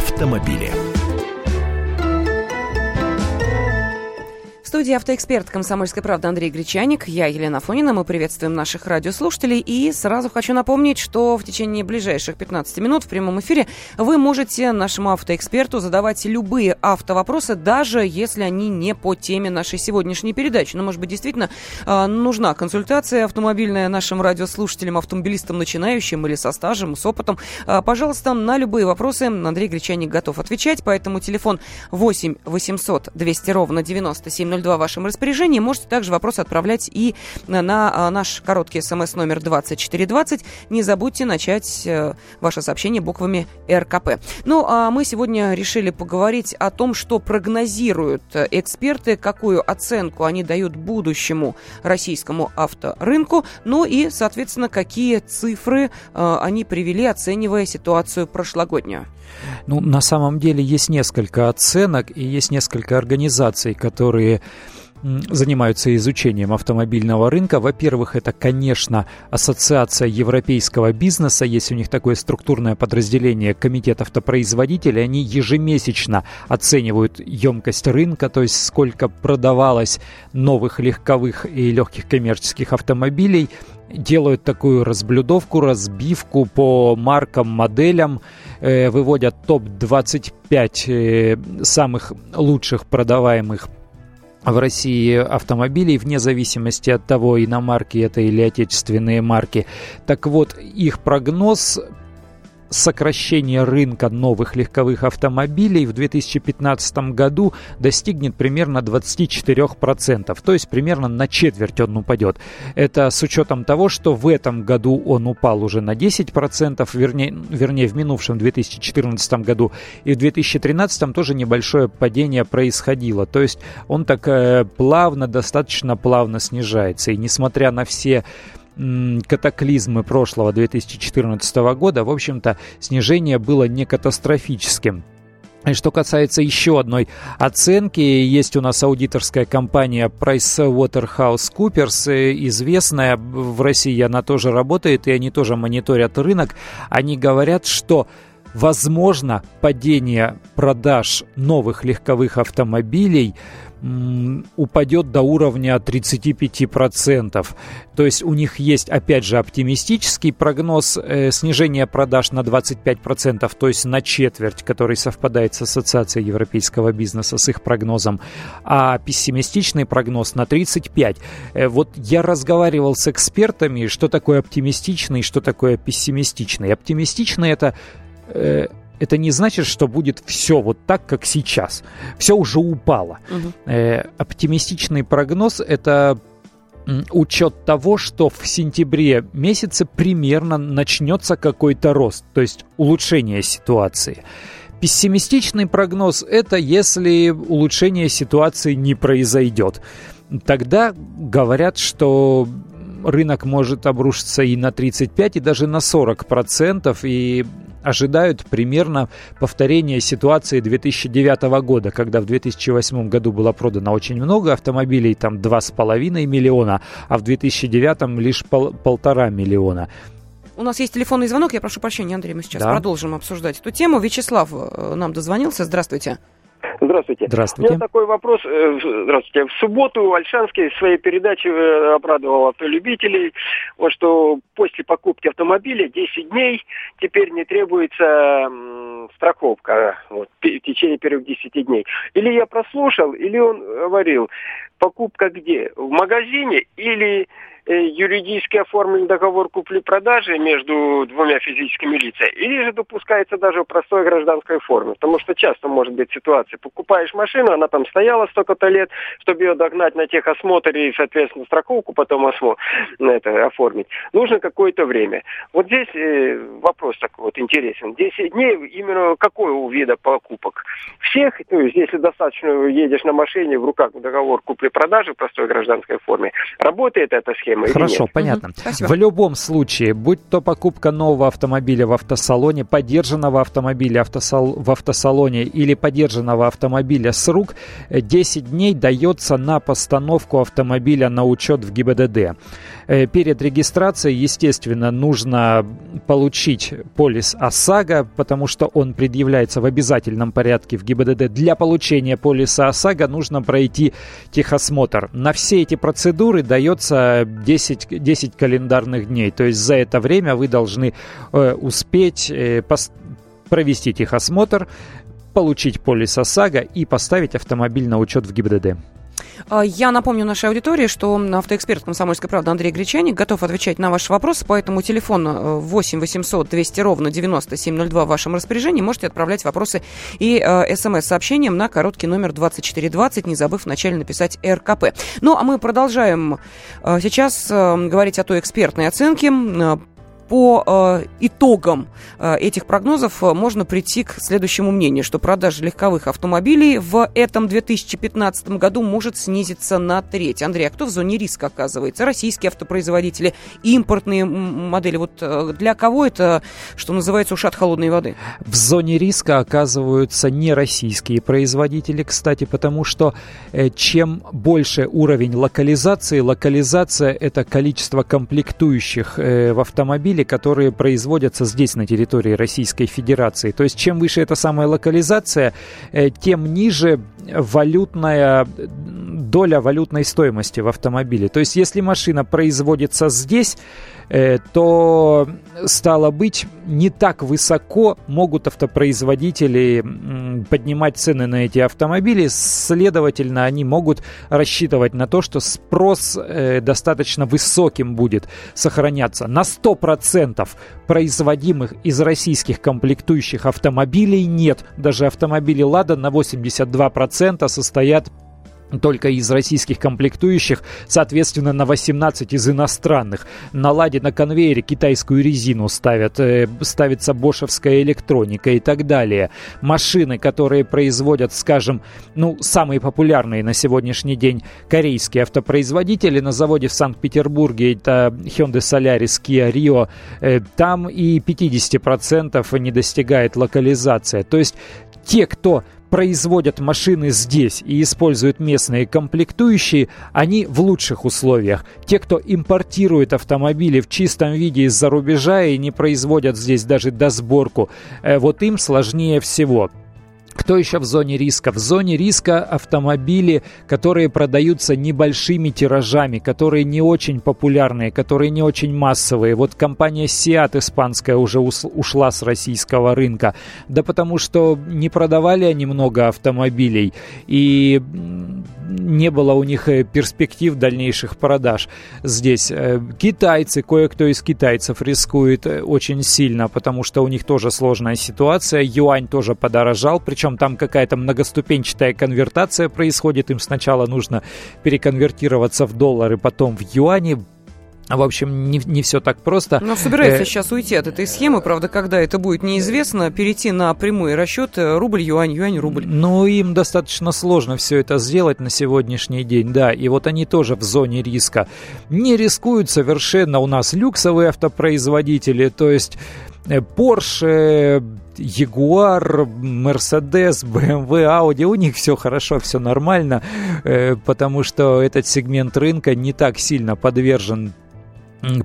автомобили. Студии автоэксперт «Комсомольской правды» Андрей Гречаник. Я Елена Фонина. Мы приветствуем наших радиослушателей. И сразу хочу напомнить, что в течение ближайших 15 минут в прямом эфире вы можете нашему автоэксперту задавать любые автовопросы, даже если они не по теме нашей сегодняшней передачи. Но, может быть, действительно а, нужна консультация автомобильная нашим радиослушателям, автомобилистам начинающим или со стажем, с опытом. А, пожалуйста, на любые вопросы Андрей Гречаник готов отвечать. Поэтому телефон 8 800 200 ровно 9702 2 в вашем распоряжении. Можете также вопросы отправлять и на а, наш короткий смс номер 2420. Не забудьте начать э, ваше сообщение буквами РКП. Ну, а мы сегодня решили поговорить о том, что прогнозируют эксперты, какую оценку они дают будущему российскому авторынку, ну и, соответственно, какие цифры э, они привели, оценивая ситуацию прошлогоднюю. Ну, на самом деле есть несколько оценок и есть несколько организаций, которые занимаются изучением автомобильного рынка. Во-первых, это, конечно, Ассоциация европейского бизнеса. Есть у них такое структурное подразделение Комитет автопроизводителей. Они ежемесячно оценивают емкость рынка, то есть сколько продавалось новых легковых и легких коммерческих автомобилей делают такую разблюдовку, разбивку по маркам, моделям, э, выводят топ-25 э, самых лучших продаваемых в России автомобилей, вне зависимости от того, иномарки это или отечественные марки. Так вот, их прогноз сокращение рынка новых легковых автомобилей в 2015 году достигнет примерно 24%, то есть примерно на четверть он упадет. Это с учетом того, что в этом году он упал уже на 10%, вернее, вернее в минувшем 2014 году, и в 2013 тоже небольшое падение происходило. То есть он так э, плавно, достаточно плавно снижается. И несмотря на все катаклизмы прошлого 2014 года, в общем-то, снижение было не катастрофическим. И что касается еще одной оценки, есть у нас аудиторская компания PricewaterhouseCoopers, э, известная в России, она тоже работает, и они тоже мониторят рынок. Они говорят, что возможно падение продаж новых легковых автомобилей упадет до уровня 35%. То есть у них есть, опять же, оптимистический прогноз э, снижения продаж на 25%, то есть на четверть, который совпадает с Ассоциацией европейского бизнеса, с их прогнозом, а пессимистичный прогноз на 35%. Э, вот я разговаривал с экспертами, что такое оптимистичный, что такое пессимистичный. Оптимистичный это э, это не значит, что будет все вот так, как сейчас. Все уже упало. Угу. Э, оптимистичный прогноз это учет того, что в сентябре месяце примерно начнется какой-то рост, то есть улучшение ситуации. Пессимистичный прогноз – это если улучшение ситуации не произойдет. Тогда говорят, что рынок может обрушиться и на 35, и даже на 40 процентов, и ожидают примерно повторения ситуации 2009 года, когда в 2008 году было продано очень много автомобилей, там 2,5 миллиона, а в 2009 лишь пол, полтора миллиона. У нас есть телефонный звонок, я прошу прощения, Андрей, мы сейчас да. продолжим обсуждать эту тему. Вячеслав э, нам дозвонился, здравствуйте. Здравствуйте. Здравствуйте. У меня такой вопрос. Э, здравствуйте. В субботу Альшанский в своей передаче э, обрадовал автолюбителей, вот что после покупки автомобиля 10 дней теперь не требуется страховка вот, в течение первых 10 дней. Или я прослушал, или он говорил, покупка где? В магазине или юридически оформлен договор купли-продажи между двумя физическими лицами, или же допускается даже в простой гражданской форме. Потому что часто может быть ситуация, покупаешь машину, она там стояла столько-то лет, чтобы ее догнать на техосмотре и, соответственно, страховку потом осмо... это, оформить, нужно какое-то время. Вот здесь э, вопрос такой вот интересен. 10 дней именно какого вида покупок? Всех, то есть если достаточно едешь на машине, в руках договор купли-продажи в простой гражданской форме, работает эта схема? Проблема Хорошо, нет. понятно. Угу, в любом случае, будь то покупка нового автомобиля в автосалоне, подержанного автомобиля автосал... в автосалоне или подержанного автомобиля с рук, 10 дней дается на постановку автомобиля на учет в ГИБДД. Э, перед регистрацией, естественно, нужно получить полис ОСАГО, потому что он предъявляется в обязательном порядке в ГИБДД. Для получения полиса ОСАГО нужно пройти техосмотр. На все эти процедуры дается 10, 10 календарных дней. То есть за это время вы должны э, успеть э, пос- провести техосмотр, получить полис ОСАГО и поставить автомобиль на учет в ГИБДД. А, я напомню нашей аудитории, что автоэксперт «Комсомольской правды» Андрей Гречаник готов отвечать на ваши вопросы, поэтому телефон 8 800 200 ровно 9702 в вашем распоряжении. Можете отправлять вопросы и э, смс-сообщением на короткий номер 2420, не забыв вначале написать РКП. Ну, а мы продолжаем э, сейчас э, говорить о той экспертной оценке по э, итогам э, этих прогнозов э, можно прийти к следующему мнению, что продажа легковых автомобилей в этом 2015 году может снизиться на треть. Андрей, а кто в зоне риска оказывается? Российские автопроизводители, импортные модели. Вот для кого это, что называется, ушат холодной воды? В зоне риска оказываются не российские производители, кстати, потому что чем больше уровень локализации, локализация это количество комплектующих в автомобиле, автомобили, которые производятся здесь, на территории Российской Федерации. То есть чем выше эта самая локализация, э, тем ниже валютная доля валютной стоимости в автомобиле. То есть если машина производится здесь, Э, то стало быть не так высоко могут автопроизводители поднимать цены на эти автомобили. Следовательно, они могут рассчитывать на то, что спрос э, достаточно высоким будет сохраняться. На 100% производимых из российских комплектующих автомобилей нет. Даже автомобили «Лада» на 82% состоят только из российских комплектующих, соответственно, на 18 из иностранных. На ладе на конвейере китайскую резину ставят, э, ставится бошевская электроника и так далее. Машины, которые производят, скажем, ну, самые популярные на сегодняшний день корейские автопроизводители на заводе в Санкт-Петербурге, это Hyundai Solaris, Kia Rio, э, там и 50% не достигает локализация. То есть те, кто производят машины здесь и используют местные комплектующие, они в лучших условиях. Те, кто импортирует автомобили в чистом виде из-за рубежа и не производят здесь даже досборку, э, вот им сложнее всего. Кто еще в зоне риска? В зоне риска автомобили, которые продаются небольшими тиражами, которые не очень популярные, которые не очень массовые. Вот компания Seat испанская уже ушла с российского рынка. Да потому что не продавали они много автомобилей. И не было у них э, перспектив дальнейших продаж здесь. Э, китайцы, кое-кто из китайцев рискует э, очень сильно, потому что у них тоже сложная ситуация. Юань тоже подорожал, причем там какая-то многоступенчатая конвертация происходит. Им сначала нужно переконвертироваться в доллары, потом в юани в общем, не, не все так просто. Но собирается э... сейчас уйти от этой схемы, правда, когда это будет неизвестно, перейти на прямой расчет э, рубль, юань, юань, рубль. Ну, им достаточно сложно все это сделать на сегодняшний день, да, и вот они тоже в зоне риска. Не рискуют совершенно у нас люксовые автопроизводители, то есть Porsche, Jaguar, Mercedes, BMW, Audi, у них все хорошо, все нормально, э, потому что этот сегмент рынка не так сильно подвержен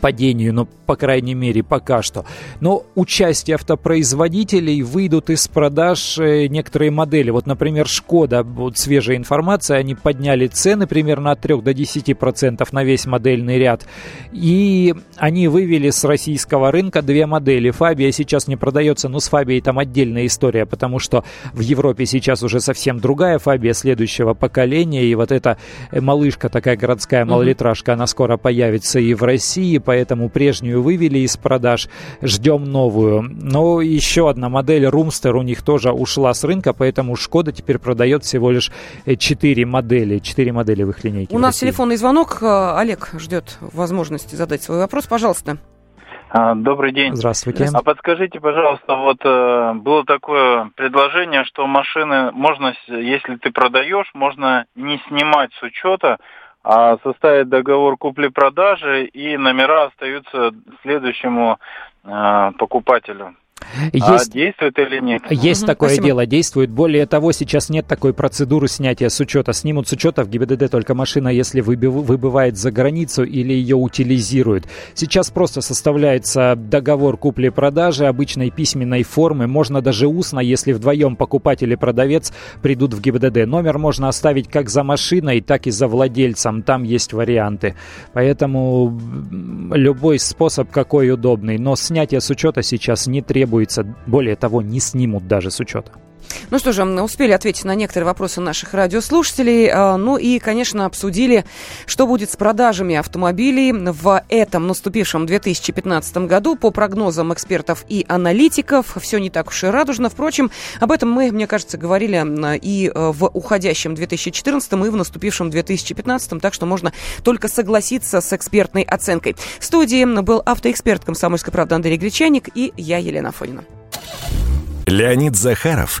падению, но по крайней мере пока что. Но участие автопроизводителей выйдут из продаж э, некоторые модели. Вот, например, Шкода, вот свежая информация, они подняли цены примерно от 3 до 10 процентов на весь модельный ряд. И они вывели с российского рынка две модели. Фабия сейчас не продается, но с Фабией там отдельная история, потому что в Европе сейчас уже совсем другая Фабия следующего поколения. И вот эта э, малышка, такая городская малолитражка, она скоро появится и в России России, поэтому прежнюю вывели из продаж. Ждем новую. Но еще одна модель Румстер у них тоже ушла с рынка, поэтому Шкода теперь продает всего лишь 4 модели. 4 модели в их линейке. У нас телефонный звонок. Э, Олег ждет возможности задать свой вопрос. Пожалуйста. А, добрый день. Здравствуйте. А подскажите, пожалуйста, вот э, было такое предложение, что машины можно, если ты продаешь, можно не снимать с учета, составить договор купли-продажи, и номера остаются следующему э, покупателю. Есть, а действует или нет? Есть угу, такое спасибо. дело, действует. Более того, сейчас нет такой процедуры снятия с учета. Снимут с учета в ГИБДД только машина, если выбывает за границу или ее утилизируют. Сейчас просто составляется договор купли-продажи обычной письменной формы. Можно даже устно, если вдвоем покупатель и продавец придут в ГИБДД. Номер можно оставить как за машиной, так и за владельцем. Там есть варианты. Поэтому любой способ какой удобный. Но снятие с учета сейчас не требует требуется. Более того, не снимут даже с учета. Ну что же, успели ответить на некоторые вопросы наших радиослушателей. А, ну и, конечно, обсудили, что будет с продажами автомобилей в этом наступившем 2015 году. По прогнозам экспертов и аналитиков, все не так уж и радужно. Впрочем, об этом мы, мне кажется, говорили и э, в уходящем 2014 и в наступившем 2015, так что можно только согласиться с экспертной оценкой. В студии был автоэксперт комсомольской правды Андрей Гречаник и я, Елена Фонина. Леонид Захаров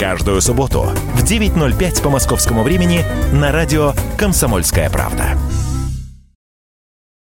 Каждую субботу в 9.05 по московскому времени на радио «Комсомольская правда».